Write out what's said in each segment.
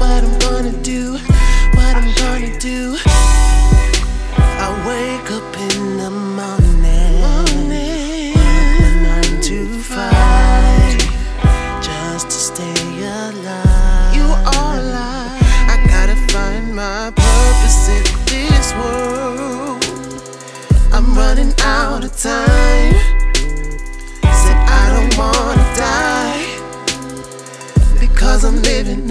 What I'm gonna do, what I'm gonna do. I wake up in the morning, nine to five, just to stay alive. You are alive. I gotta find my purpose in this world. I'm running out of time. Said I don't wanna die because I'm living,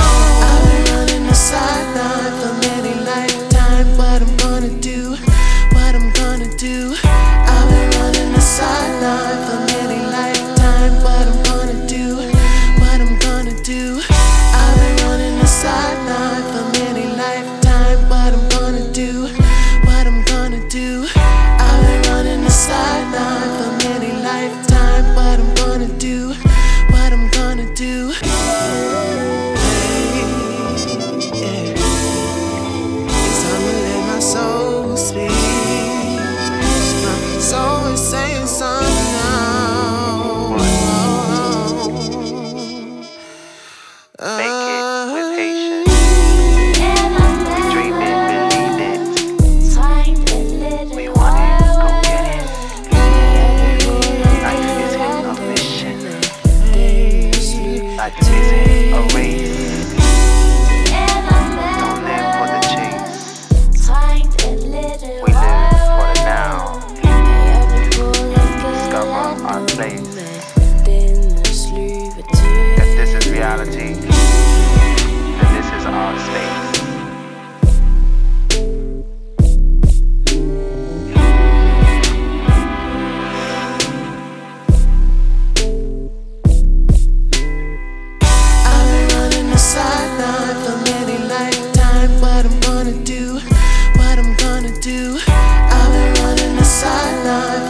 love.